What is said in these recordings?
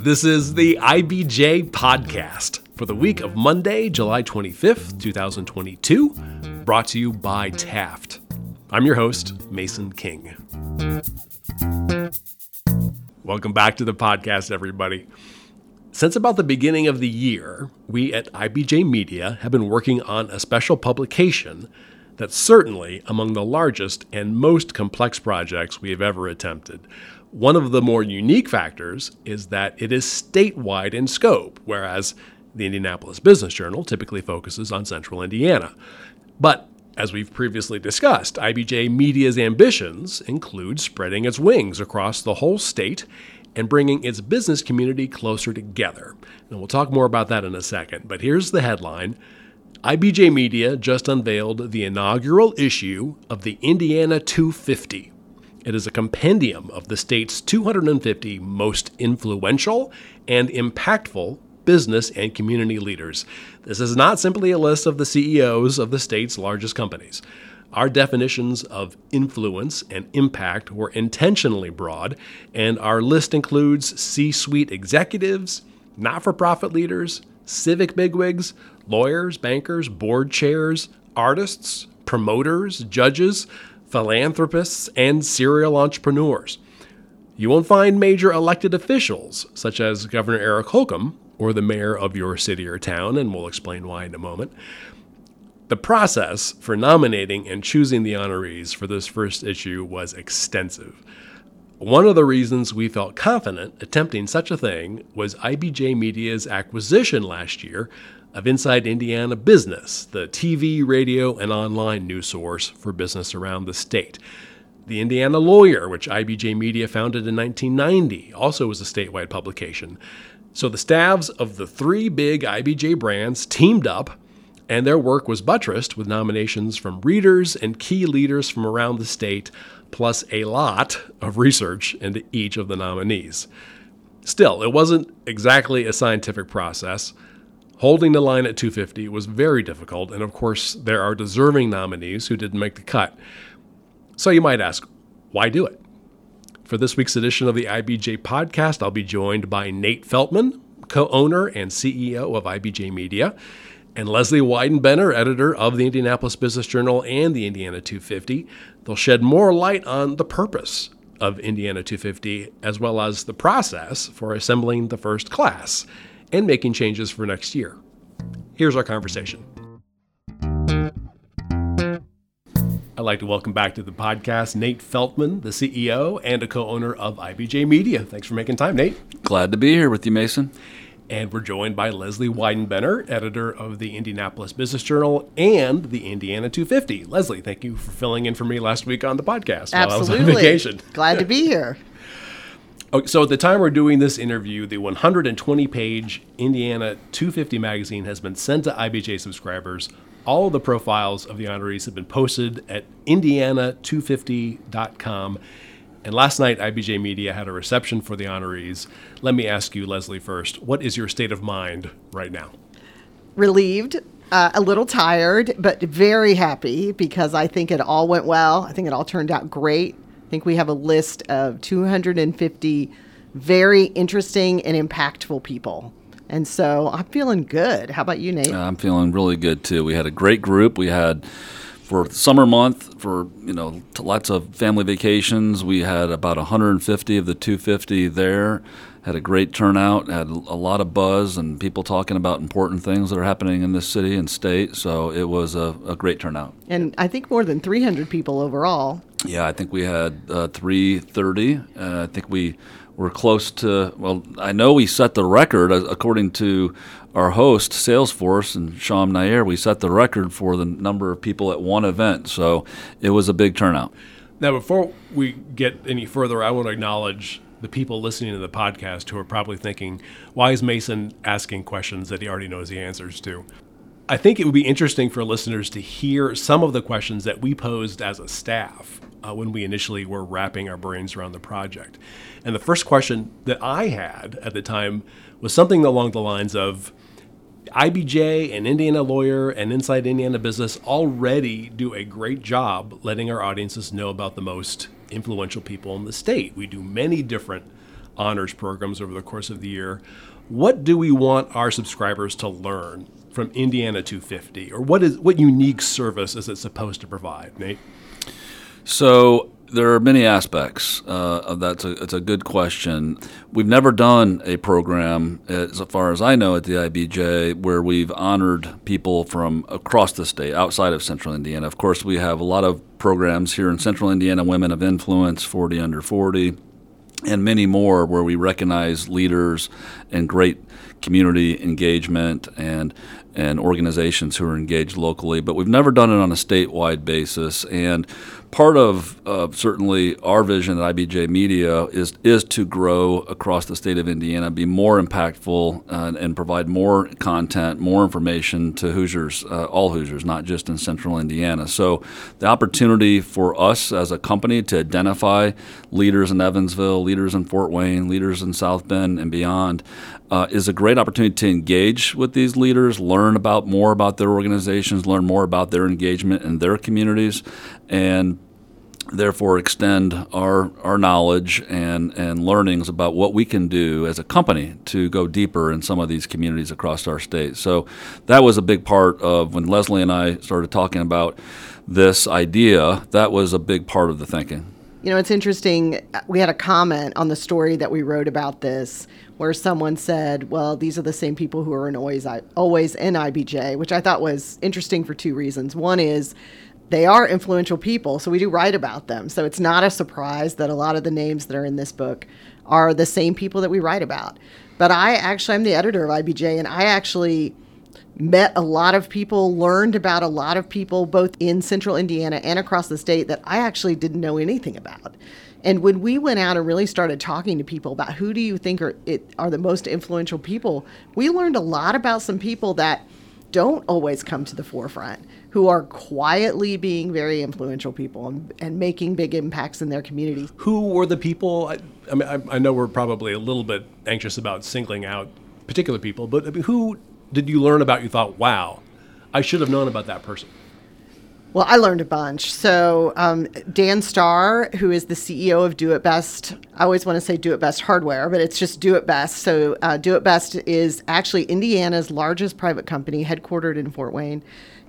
This is the IBJ podcast for the week of Monday, July 25th, 2022, brought to you by Taft. I'm your host, Mason King. Welcome back to the podcast, everybody. Since about the beginning of the year, we at IBJ Media have been working on a special publication that's certainly among the largest and most complex projects we have ever attempted. One of the more unique factors is that it is statewide in scope, whereas the Indianapolis Business Journal typically focuses on central Indiana. But as we've previously discussed, IBJ Media's ambitions include spreading its wings across the whole state and bringing its business community closer together. And we'll talk more about that in a second, but here's the headline IBJ Media just unveiled the inaugural issue of the Indiana 250. It is a compendium of the state's 250 most influential and impactful business and community leaders. This is not simply a list of the CEOs of the state's largest companies. Our definitions of influence and impact were intentionally broad, and our list includes C suite executives, not for profit leaders, civic bigwigs, lawyers, bankers, board chairs, artists, promoters, judges, philanthropists, and serial entrepreneurs. You won't find major elected officials, such as Governor Eric Holcomb or the mayor of your city or town, and we'll explain why in a moment. The process for nominating and choosing the honorees for this first issue was extensive. One of the reasons we felt confident attempting such a thing was IBJ Media's acquisition last year of Inside Indiana Business, the TV, radio, and online news source for business around the state. The Indiana Lawyer, which IBJ Media founded in 1990, also was a statewide publication. So the staffs of the three big IBJ brands teamed up, and their work was buttressed with nominations from readers and key leaders from around the state plus a lot of research into each of the nominees. Still, it wasn't exactly a scientific process. Holding the line at 250 was very difficult, and of course, there are deserving nominees who didn't make the cut. So you might ask, why do it? For this week's edition of the IBJ podcast, I'll be joined by Nate Feltman, co owner and CEO of IBJ Media and Lesley Weidenbener, editor of the Indianapolis Business Journal and the Indiana 250. They'll shed more light on the purpose of Indiana 250 as well as the process for assembling the first class and making changes for next year. Here's our conversation. I'd like to welcome back to the podcast Nate Feltman, the CEO and a co owner of IBJ Media. Thanks for making time, Nate. Glad to be here with you, Mason. And we're joined by Lesley Weidenbener, editor of the Indianapolis Business Journal and the Indiana 250. Lesley, thank you for filling in for me last week on the podcast Absolutely. while I was on vacation. Glad to be here. Okay, so at the time we're doing this interview, the 120 page Indiana 250 magazine has been sent to IBJ subscribers. All of the profiles of the honorees have been posted at indiana250.com. And last night, IBJ Media had a reception for the honorees. Let me ask you, Lesley, first, what is your state of mind right now? Relieved, uh, a little tired, but very happy because I think it all went well. I think it all turned out great. I think we have a list of 250 very interesting and impactful people. And so I'm feeling good. How about you, Nate? I'm feeling really good too. We had a great group. We had for summer month for you know lots of family vacations. We had about 150 of the 250 there. Had a great turnout. Had a lot of buzz and people talking about important things that are happening in this city and state. So it was a, a great turnout. And I think more than 300 people overall. Yeah, I think we had uh, 330. Uh, I think we were close to. Well, I know we set the record uh, according to our host, Salesforce, and Sham Nair, we set the record for the number of people at one event. So it was a big turnout. Now, before we get any further, I want to acknowledge the people listening to the podcast who are probably thinking, why is Mason asking questions that he already knows the answers to? I think it would be interesting for listeners to hear some of the questions that we posed as a staff uh, when we initially were wrapping our brains around the project. And the first question that I had at the time was something along the lines of IBJ and Indiana Lawyer and Inside Indiana Business already do a great job letting our audiences know about the most influential people in the state. We do many different honors programs over the course of the year. What do we want our subscribers to learn from Indiana 250, or what is what unique service is it supposed to provide, Nate? So there are many aspects uh, of that. It's a, it's a good question. We've never done a program, as far as I know, at the IBJ where we've honored people from across the state, outside of Central Indiana. Of course, we have a lot of programs here in Central Indiana, Women of Influence, 40 Under 40, and many more where we recognize leaders and great community engagement and and organizations who are engaged locally, but we've never done it on a statewide basis. And part of uh, certainly our vision at IBJ Media is is to grow across the state of Indiana, be more impactful, uh, and provide more content, more information to Hoosiers, uh, all Hoosiers, not just in Central Indiana. So the opportunity for us as a company to identify leaders in Evansville, leaders in Fort Wayne, leaders in South Bend, and beyond. Uh, is a great opportunity to engage with these leaders, learn about more about their organizations, learn more about their engagement in their communities, and therefore extend our, our knowledge and, and learnings about what we can do as a company to go deeper in some of these communities across our state. So that was a big part of when Lesley and I started talking about this idea, that was a big part of the thinking. You know, it's interesting. Uh, we had a comment on the story that we wrote about this where someone said, "Well, these are the same people who are in always always in IBJ," which I thought was interesting for two reasons. One is they are influential people, so we do write about them. So it's not a surprise that a lot of the names that are in this book are the same people that we write about. But I actually, I'm the editor of IBJ, and I actually met a lot of people, learned about a lot of people, both in central Indiana and across the state, that I actually didn't know anything about. And when we went out and really started talking to people about who do you think are it, are the most influential people, we learned a lot about some people that don't always come to the forefront who are quietly being very influential people and, and making big impacts in their community. Who were the people? I, I mean, I, I, know we're probably a little bit anxious about singling out particular people, but who did you learn about you thought, wow, I should have known about that person? Well, I learned a bunch. So, um, Dan Starr, who is the CEO of Do It Best, I always want to say Do It Best Hardware, but it's just Do It Best. So, uh, Do It Best is actually Indiana's largest private company, headquartered in Fort Wayne.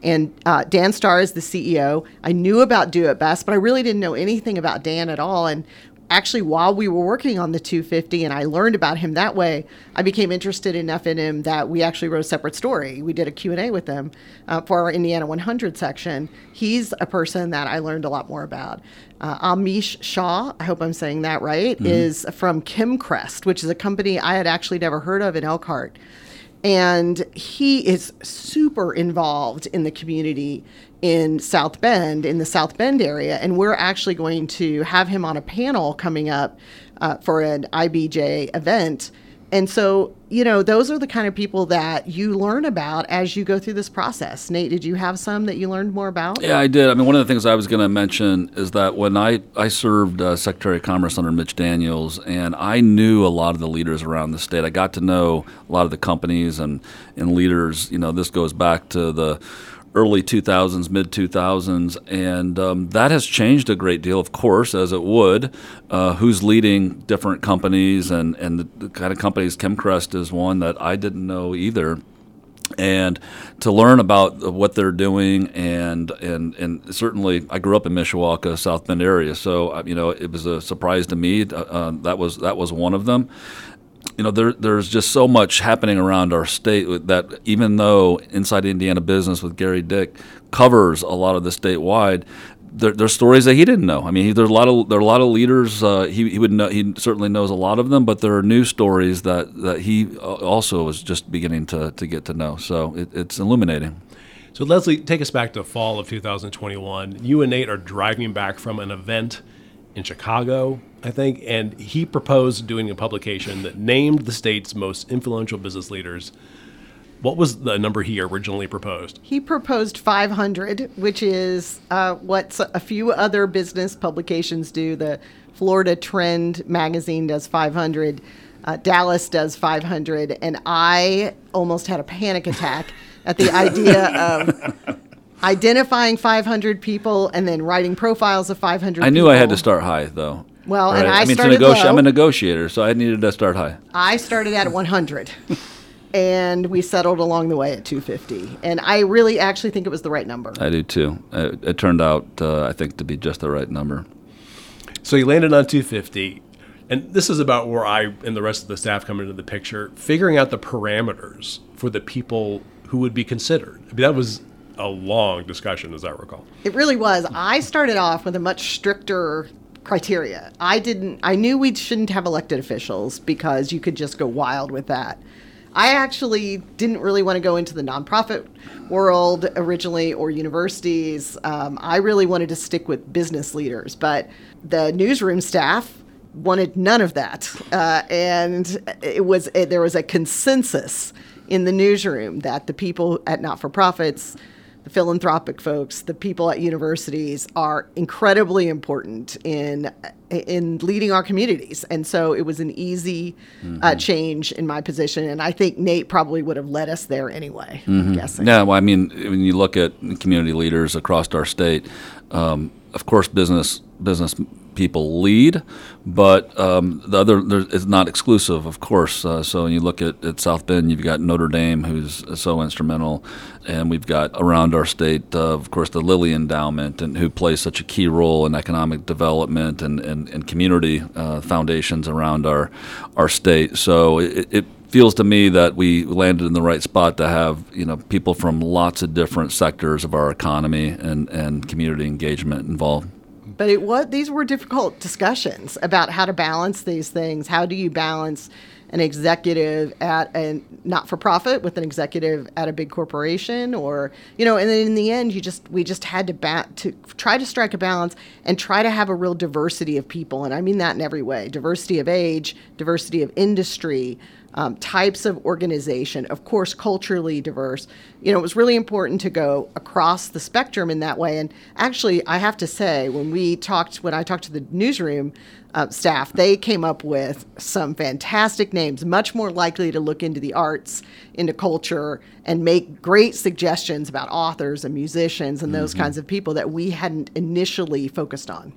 And uh, Dan Starr is the CEO. I knew about Do It Best, but I really didn't know anything about Dan at all. And actually while we were working on the 250 and I learned about him that way, I became interested enough in him that we actually wrote a separate story. We did a Q&A with him uh, for our Indiana 100 section. He's a person that I learned a lot more about. Uh, Amish Shah, I hope I'm saying that right, mm-hmm. is from Kem Krest, which is a company I had actually never heard of in Elkhart and he is super involved in the community in South Bend, in the South Bend area. And we're actually going to have him on a panel coming up uh, for an IBJ event. And so, you know, those are the kind of people that you learn about as you go through this process. Nate, did you have some that you learned more about? Yeah, I did. I mean, one of the things I was going to mention is that when I, I served uh, Secretary of Commerce under Mitch Daniels, and I knew a lot of the leaders around the state. I got to know a lot of the companies and, and leaders. You know, this goes back to the early 2000s, mid 2000s, and um, that has changed a great deal, of course, as it would. Uh, who's leading different companies and, and the, kind of companies? Kem Krest is one that I didn't know either. And to learn about what they're doing, and, and and certainly, I grew up in Mishawaka, South Bend area, so uh, you know it was a surprise to me. Uh, uh, that was that was one of them you know, there, there's just so much happening around our state that even though Inside Indiana Business with Gerry Dick covers a lot of the statewide, there, there's stories that he didn't know. I mean, he, there's a lot of there are a lot of leaders. Uh, he, he would know. He certainly knows a lot of them, but there are new stories that that he uh, also is just beginning to to get to know. So it, it's illuminating. So Lesley, take us back to fall of 2021. You and Nate are driving back from an event in Chicago, I think, and he proposed doing a publication that named the state's most influential business leaders. What was the number he originally proposed? He proposed 500, which is uh, what a few other business publications do. The Florida Trend magazine does 500, uh, Dallas does 500, and I almost had a panic attack at the idea of identifying 500 people and then writing profiles of 500 I knew people. I had to start high, though. Well, and Right. I mean, it's a started negoti- low. I'm a negotiator, so I needed to start high. I started at 100. and we settled along the way at 250. And I really actually think it was the right number. I do too. Uh, it turned out, uh, I think, to be just the right number. So you landed on 250. And this is about where I and the rest of the staff come into the picture, figuring out the parameters for the people who would be considered. I mean, that was a long discussion, as I recall. It really was. I started off with a much stricter criteria. I didn't I knew we shouldn't have elected officials because you could just go wild with that. I actually didn't really want to go into the nonprofit world originally or universities. Um, I really wanted to stick with business leaders, but the newsroom staff wanted none of that. Uh, and it was it, there was a consensus in the newsroom that the people at not for profits the philanthropic folks, the people at universities are incredibly important in in leading our communities, and so it was an easy uh, change in my position. And I think Nate probably would have led us there anyway. I'm guessing. Yeah, well, I mean, when you look at community leaders across our state, um, of course, business business people lead, but um, the other is not exclusive, of course. Uh, so when you look at, at South Bend, you've got Notre Dame, who's so instrumental, and we've got around our state, uh, of course, the Lilly Endowment, and who plays such a key role in economic development and, and, and community uh, foundations around our our state. So it, it feels to me that we landed in the right spot to have you know people from lots of different sectors of our economy and, and community engagement involved. But it was these were difficult discussions about how to balance these things. How do you balance an executive at a not-for-profit with an executive at a big corporation, or you know? And then in the end, you just we just had to bat to try to strike a balance and try to have a real diversity of people, and I mean that in every way: diversity of age, diversity of industry. Um, types of organization, of course, culturally diverse. You know, it was really important to go across the spectrum in that way. And actually, I have to say, when we talked, when I talked to the newsroom uh, staff, they came up with some fantastic names, much more likely to look into the arts, into culture, and make great suggestions about authors and musicians and those kinds of people that we hadn't initially focused on.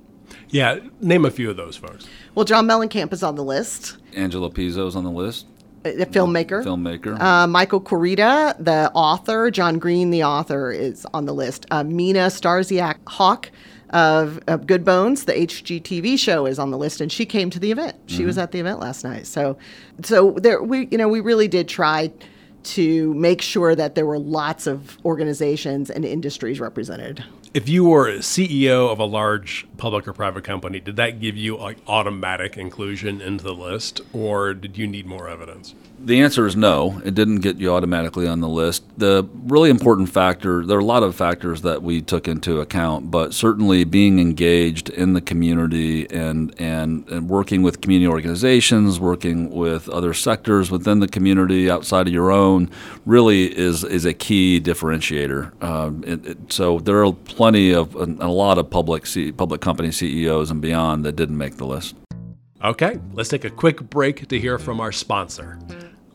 Yeah, name a few of those folks. Well, John Mellencamp is on the list, Angelo Pizzo is on the list, a filmmaker. filmmaker. Uh, Michael Koryta, the author, John Green, the author, is on the list. Uh, Mina Starsiak Hawk of, of Good Bones, the HGTV show, is on the list, and she came to the event. She was mm-hmm. at the event last night. So, so there, we, you know, we really did try to make sure that there were lots of organizations and industries represented. If you were a CEO of a large public or private company, did that give you like automatic inclusion into the list, or did you need more evidence? The answer is no. It didn't get you automatically on the list. The really important factor, there are a lot of factors that we took into account, but certainly being engaged in the community and, and, and working with community organizations, working with other sectors within the community outside of your own, really is, is a key differentiator. Um, it, it, so there are plenty of, a, lot of public, C, public company CEOs and beyond that didn't make the list. Okay, let's take a quick break to hear from our sponsor.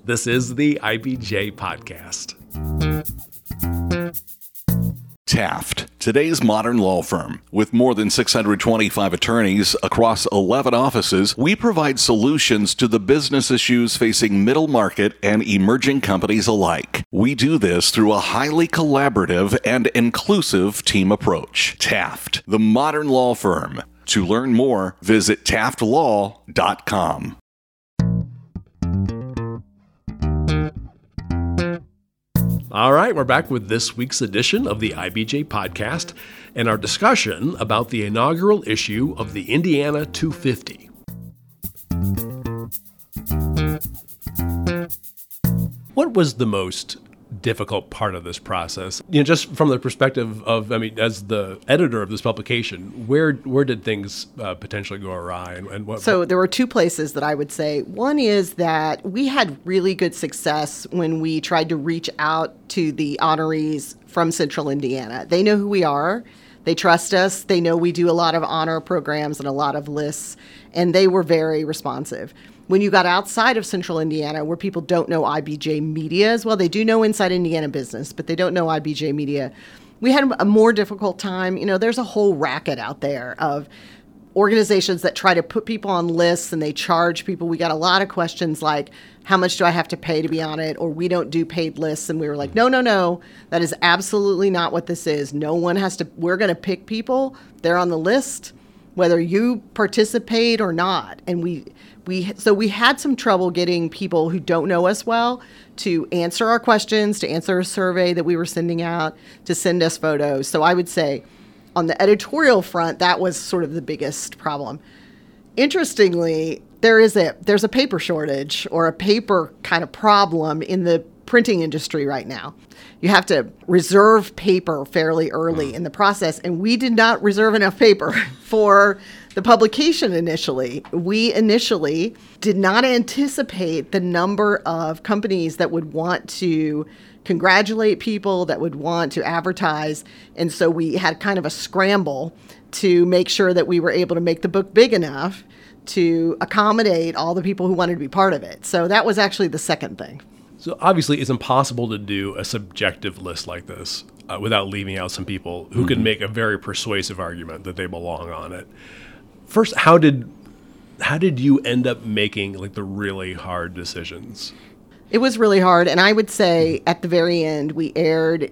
This is the IBJ Podcast. Taft, today's modern law firm. With more than 625 attorneys across 11 offices, we provide solutions to the business issues facing middle market and emerging companies alike. We do this through a highly collaborative and inclusive team approach. Taft, the modern law firm. To learn more, visit taftlaw.com. All right, we're back with this week's edition of the IBJ Podcast and our discussion about the inaugural issue of the Indiana 250. What was the most difficult part of this process? You know, just from the perspective of, I mean, as the editor of this publication, where where did things uh, potentially go awry, and, and what? So there were two places that I would say. One is that we had really good success when we tried to reach out to the honorees from Central Indiana. They know who we are. They trust us. They know we do a lot of honor programs and a lot of lists, and they were very responsive. When you got outside of Central Indiana, where people don't know IBJ Media as well, they do know Inside Indiana Business, but they don't know IBJ Media. We had a more difficult time. You know, there's a whole racket out there of organizations that try to put people on lists and they charge people. We got a lot of questions like, how much do I have to pay to be on it? Or we don't do paid lists. And we were like, no, no, no, that is absolutely not what this is. No one has to, we're going to pick people. They're on the list, whether you participate or not. And we, we, so we had some trouble getting people who don't know us well to answer our questions, to answer a survey that we were sending out, to send us photos. So I would say, on the editorial front, that was sort of the biggest problem. Interestingly, there is a there's a paper shortage or a paper kind of problem in the printing industry right now. You have to reserve paper fairly early mm. in the process, and we did not reserve enough paper for the publication initially. We initially did not anticipate the number of companies that would want to congratulate people, that would want to advertise. And so we had kind of a scramble to make sure that we were able to make the book big enough to accommodate all the people who wanted to be part of it. So that was actually the second thing. So obviously, it's impossible to do a subjective list like this uh, without leaving out some people who can make a very persuasive argument that they belong on it. First, how did how did you end up making like the really hard decisions? It was really hard. And I would say at the very end, we aired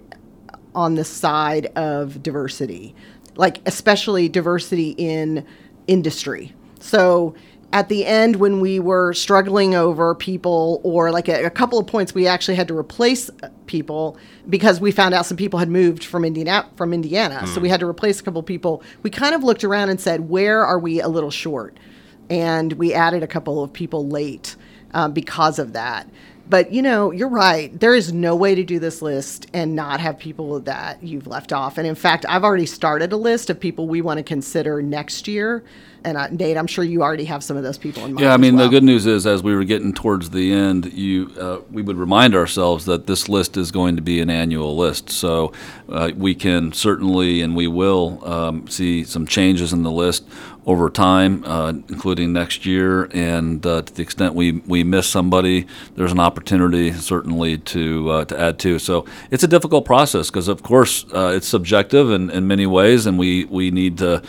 on the side of diversity, like especially diversity in industry. So at the end, when we were struggling over people, or like at a couple of points, we actually had to replace people because we found out some people had moved from Indiana. From Indiana, mm. so we had to replace a couple of people. We kind of looked around and said, "Where are we a little short?" And we added a couple of people late um, because of that. But you know, you're right. There is no way to do this list and not have people that you've left off. And in fact, I've already started a list of people we want to consider next year. And uh, Nate, I'm sure you already have some of those people in mind. Yeah, I mean, well. the good news is, as we were getting towards the end, you uh, we would remind ourselves that this list is going to be an annual list. So uh, we can certainly, and we will, um, see some changes in the list over time, uh, including next year. And uh, to the extent we, we miss somebody, there's an opportunity certainly to uh, to add to. So it's a difficult process because, of course, uh, it's subjective in, in many ways, and we, we need to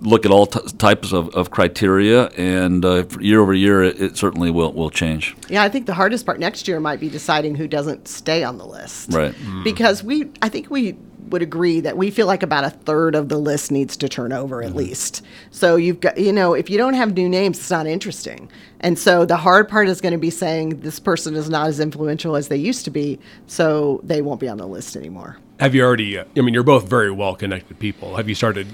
look at all t- types of, of criteria, and uh, year over year, it, it, certainly will will change. Yeah, I think the hardest part next year might be deciding who doesn't stay on the list. Right. Mm. Because we, I think we would agree that we feel like about a third of the list needs to turn over at mm-hmm. least. So you've got, you know, if you don't have new names, it's not interesting. And so the hard part is going to be saying this person is not as influential as they used to be, so they won't be on the list anymore. Have you already? I mean, you're both very well connected people. Have you started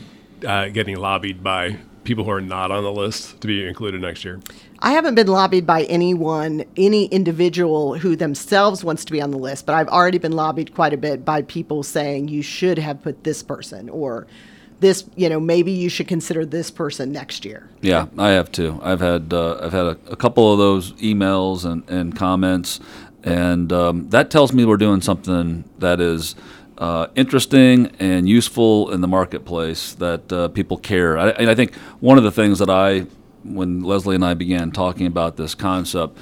uh, getting lobbied by people who are not on the list to be included next year? I haven't been lobbied by anyone, any individual who themselves wants to be on the list, but I've already been lobbied quite a bit by people saying you should have put this person or this, you know, maybe you should consider this person next year. Yeah, I have too. I've had uh, I've had a, a, couple of those emails and, and comments, and um, that tells me we're doing something that is uh, interesting and useful in the marketplace that uh, people care. I, and I think one of the things that I, when Lesley and I began talking about this concept,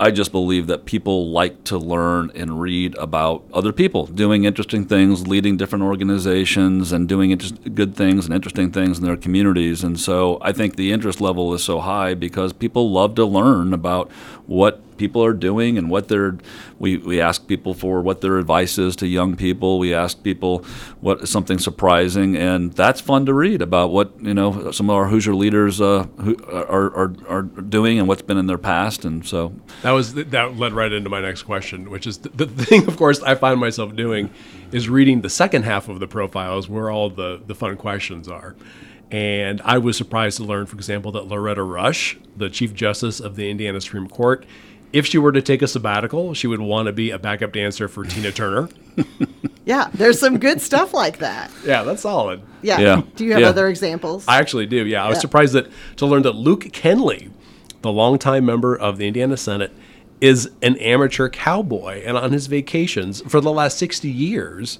I just believe that people like to learn and read about other people doing interesting things, leading different organizations, and doing interest, good things and interesting things in their communities. And so I think the interest level is so high because people love to learn about what people are doing and what they're we, we ask people for what their advice is to young people. We ask people what is something surprising and that's fun to read about what you know some of our Hoosier leaders uh, who are, are, are doing and what's been in their past and so. That was that led right into my next question which is the thing of course I find myself doing is reading the second half of the profiles where all the the fun questions are. And I was surprised to learn, for example, that Loretta Rush, the Chief Justice of the Indiana Supreme Court, if she were to take a sabbatical, she would want to be a backup dancer for Tina Turner. yeah, there's some good stuff like that. Yeah, that's solid. Yeah. yeah. Do you have yeah. other examples? I actually do. Yeah, I was yeah. surprised that to learn that Luke Kenley, the longtime member of the Indiana Senate, is an amateur cowboy, and on his vacations for the last 60 years,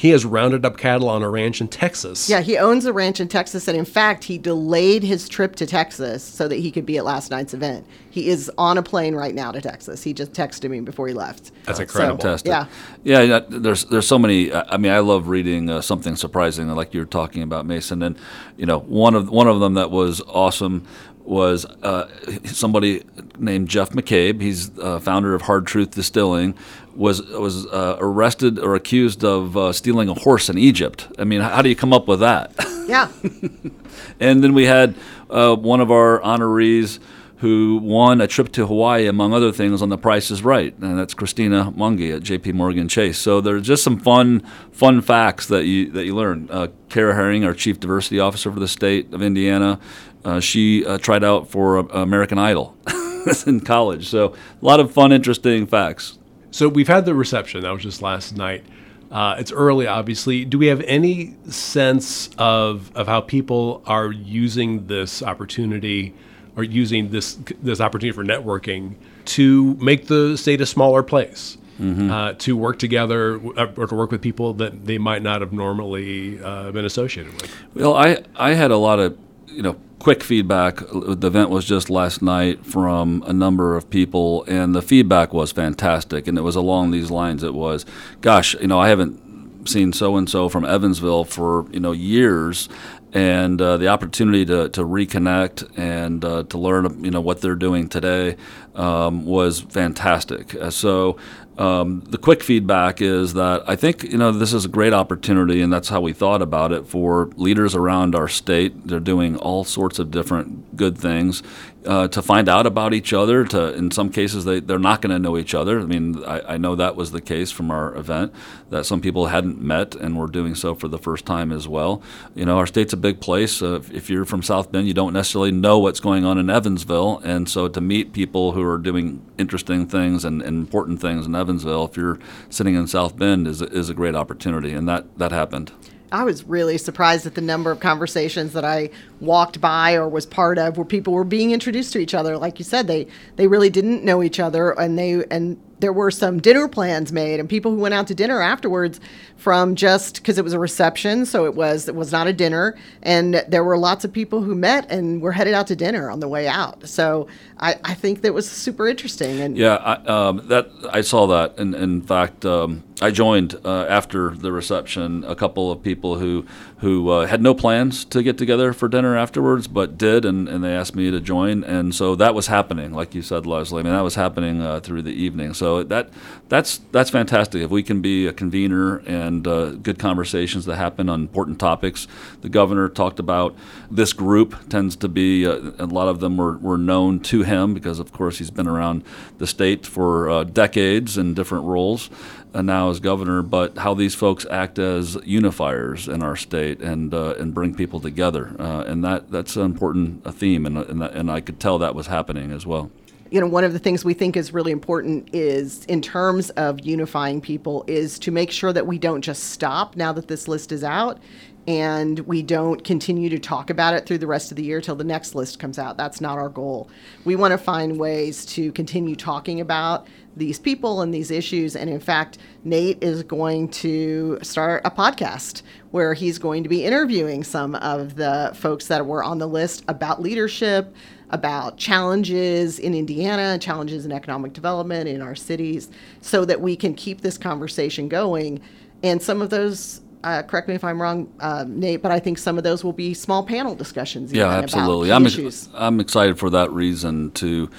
he has rounded up cattle on a ranch in Texas. Yeah, he owns a ranch in Texas, and in fact, he delayed his trip to Texas so that he could be at last night's event. He is on a plane right now to Texas. He just texted me before he left. That's incredible. Fantastic. Yeah. yeah. yeah, There's there's so many. I mean, I love reading uh, something surprising, like you were talking about, Mason. And you know, one of one of them that was awesome was uh, somebody named Jeff McCabe. He's uh, founder of Hard Truth Distilling. Was was uh, arrested or accused of uh, stealing a horse in Egypt. I mean, how do you come up with that? Yeah. and then we had uh, one of our honorees who won a trip to Hawaii, among other things, on The Price is Right, and that's Christina Mungie at J.P. Morgan Chase. So there's just some fun, fun facts that you that you learn. Uh, Karrah Herring, our Chief Diversity Officer for the state of Indiana, uh, she uh, tried out for uh, American Idol in college. So a lot of fun, interesting facts. So we've had the reception. That was just last night. Uh, it's early, obviously. Do we have any sense of of how people are using this opportunity, or using this this opportunity for networking to make the state a smaller place? Uh, to work together uh, or to work with people that they might not have normally uh, been associated with. Well, I I had a lot of you know quick feedback. The event was just last night from a number of people, and the feedback was fantastic. And it was along these lines. It was, gosh, you know, I haven't seen so and so from Evansville for you know years. And uh, the opportunity to, to reconnect and uh, to learn, you know, what they're doing today um, was fantastic. Uh, so um, the quick feedback is that I think you know this is a great opportunity, and that's how we thought about it for leaders around our state. They're doing all sorts of different good things uh, to find out about each other. To in some cases they they're not going to know each other. I mean I, I know that was the case from our event that some people hadn't met and were doing so for the first time as well. You know our state's a big place. Uh, if you're from South Bend, you don't necessarily know what's going on in Evansville, and so to meet people who are doing interesting things and, and important things in Evansville, if you're sitting in South Bend, is is a great opportunity, and that that happened. I was really surprised at the number of conversations that I walked by or was part of where people were being introduced to each other. Like you said, they they really didn't know each other, and they and there were some dinner plans made and people who went out to dinner afterwards from just because it was a reception so it was it was not a dinner. And there were lots of people who met and were headed out to dinner on the way out. So i, I think that was super interesting and Yeah, I, um, that I saw that, and in fact, um, I joined uh, after the reception a couple of people who who uh, had no plans to get together for dinner afterwards, but did, and, and they asked me to join, and so that was happening, like you said, Lesley. I mean, that was happening uh, through the evening. So that that's that's fantastic. If we can be a convener and uh, good conversations that happen on important topics, the governor talked about this group tends to be uh, a lot of them were, were known to him because, of course, he's been around the state for uh, decades in different roles uh, now as governor, but how these folks act as unifiers in our state and uh, and bring people together, uh, and that that's an important uh, theme, and and, and I could tell that was happening as well. you know, one of the things we think is really important is in terms of unifying people is to make sure that we don't just stop now that this list is out and we don't continue to talk about it through the rest of the year till the next list comes out. That's not our goal. We want to find ways to continue talking about these people and these issues. And in fact, Nate is going to start a podcast where he's going to be interviewing some of the folks that were on the list about leadership, about challenges in Indiana, challenges in economic development in our cities, so that we can keep this conversation going. And some of those, uh, correct me if I'm wrong, uh, Nate, but I think some of those will be small panel discussions. Yeah, absolutely. I'm ex- I'm excited for that reason. To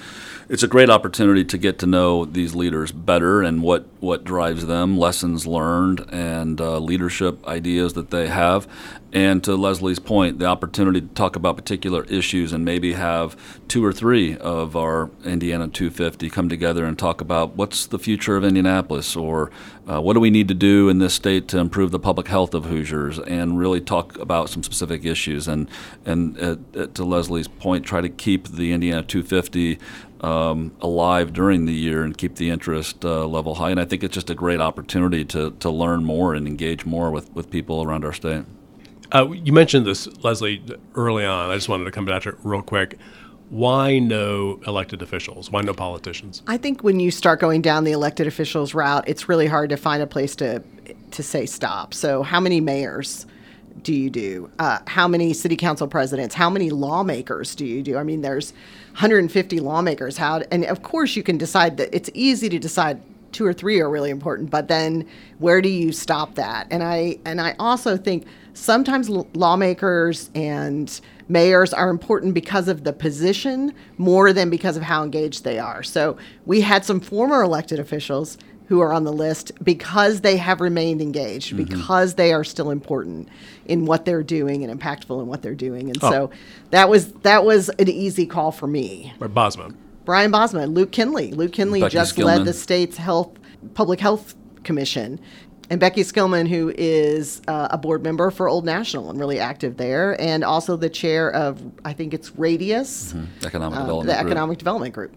it's a great opportunity to get to know these leaders better and what what drives them, lessons learned, and uh, leadership ideas that they have. And to Lesley's point, the opportunity to talk about particular issues and maybe have two or three of our Indiana 250 come together and talk about what's the future of Indianapolis or uh, what do we need to do in this state to improve the public health of Hoosiers and really talk about some specific issues. And, and uh, uh, to Lesley's point, try to keep the Indiana 250 um, alive during the year and keep the interest uh, level high. And I think it's just a great opportunity to, to learn more and engage more with, with people around our state. Uh, you mentioned this, Lesley, early on. I just wanted to come back to it real quick. Why no elected officials? Why no politicians? I think when you start going down the elected officials route, it's really hard to find a place to to say stop. So, how many mayors do you do? Uh, how many city council presidents? How many lawmakers do you do? I mean, there's 150 lawmakers. How and of course you can decide that it's easy to decide two or three are really important, but then where do you stop that? And I and I also think sometimes lawmakers and mayors are important because of the position more than because of how engaged they are. So we had some former elected officials who are on the list because they have remained engaged, mm-hmm. because they are still important in what they're doing and impactful in what they're doing. And oh. so that was that was an easy call for me. Or Bosma. Brian Bosma, Luke Kenley. Luke Kenley Becky just Skillman. led the state's health public health commission and Becky Skillman, who is uh, a board member for Old National and really active there, and also the chair of I think it's Radius, mm-hmm. Economic uh, Development, the Group. Economic Development Group.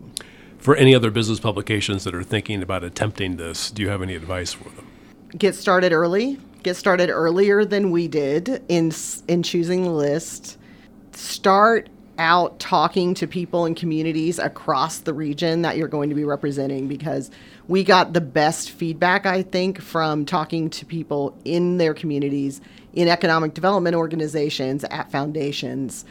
For any other business publications that are thinking about attempting this, do you have any advice for them? Get started early. Get started earlier than we did in in choosing the list. Start out talking to people and communities across the region that you're going to be representing because we got the best feedback, I think, from talking to people in their communities, in economic development organizations, at foundations,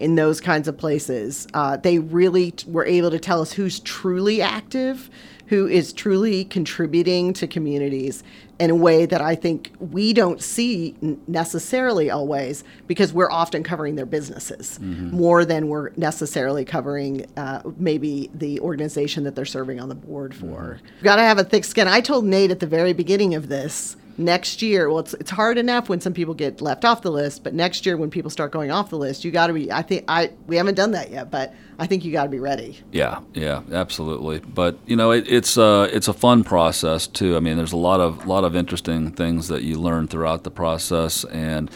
in those kinds of places. Uh, they really t- were able to tell us who's truly active, who is truly contributing to communities in a way that I think we don't see necessarily always because we're often covering their businesses mm-hmm. more than we're necessarily covering uh, maybe the organization that they're serving on the board for. Mm-hmm. Got to have a thick skin. I told Nate at the very beginning of this next year well it's, it's hard enough when some people get left off the list but next year when people start going off the list you got to be i think i we haven't done that yet but i think you got to be ready yeah yeah absolutely but you know it, it's uh it's a fun process too i mean there's a lot of lot of interesting things that you learn throughout the process and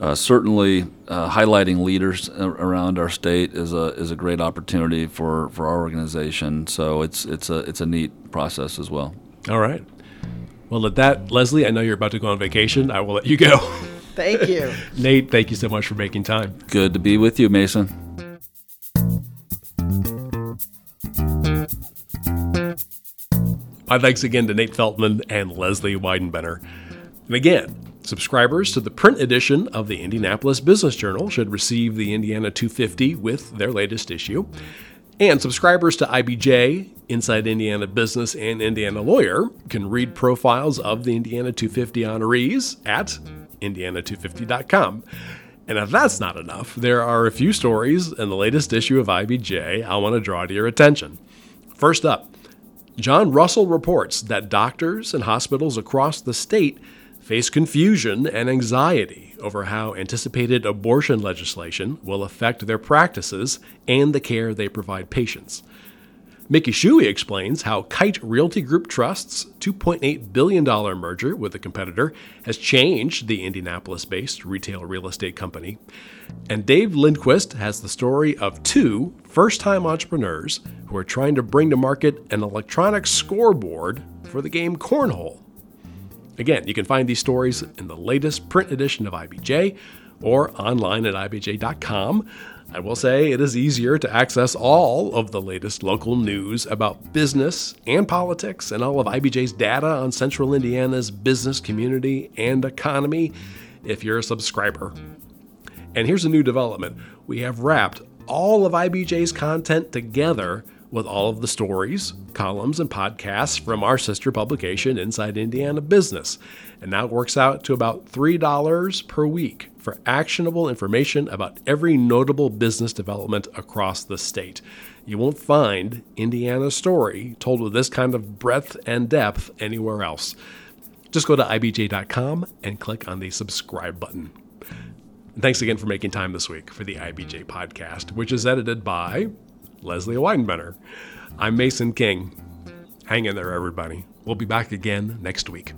uh, certainly, uh, highlighting leaders around our state is a is a great opportunity for, for our organization. So it's it's a it's a neat process as well. All right. Well, at that, Lesley, I know you're about to go on vacation. I will let you go. Thank you. Nate, thank you so much for making time. Good to be with you, Mason. My thanks again to Nate Feltman and Lesley Weidenbener. And again, subscribers to the print edition of the Indianapolis Business Journal should receive the Indiana 250 with their latest issue. And subscribers to IBJ, Inside Indiana Business, and Indiana Lawyer can read profiles of the Indiana 250 honorees at indiana250.com. And if that's not enough, there are a few stories in the latest issue of IBJ I want to draw to your attention. First up, John Russell reports that doctors and hospitals across the state face confusion and anxiety over how anticipated abortion legislation will affect their practices and the care they provide patients. Mickey Shuey explains how Kite Realty Group Trust's $2.8 billion merger with a competitor has changed the Indianapolis based retail real estate company. And Dave Lindquist has the story of two first time entrepreneurs who are trying to bring to market an electronic scoreboard for the game Cornhole. Again, you can find these stories in the latest print edition of IBJ or online at ibj.com. I will say it is easier to access all of the latest local news about business and politics and all of IBJ's data on central Indiana's business community and economy if you're a subscriber. And here's a new development we have wrapped all of IBJ's content together with all of the stories, columns, and podcasts from our sister publication, Inside Indiana Business. And now it works out to about $3 per week for actionable information about every notable business development across the state. You won't find Indiana's story told with this kind of breadth and depth anywhere else. Just go to ibj.com and click on the subscribe button. And thanks again for making time this week for the IBJ podcast, which is edited by Lesley Weidenbener. I'm Mason King. Hang in there, everybody. We'll be back again next week.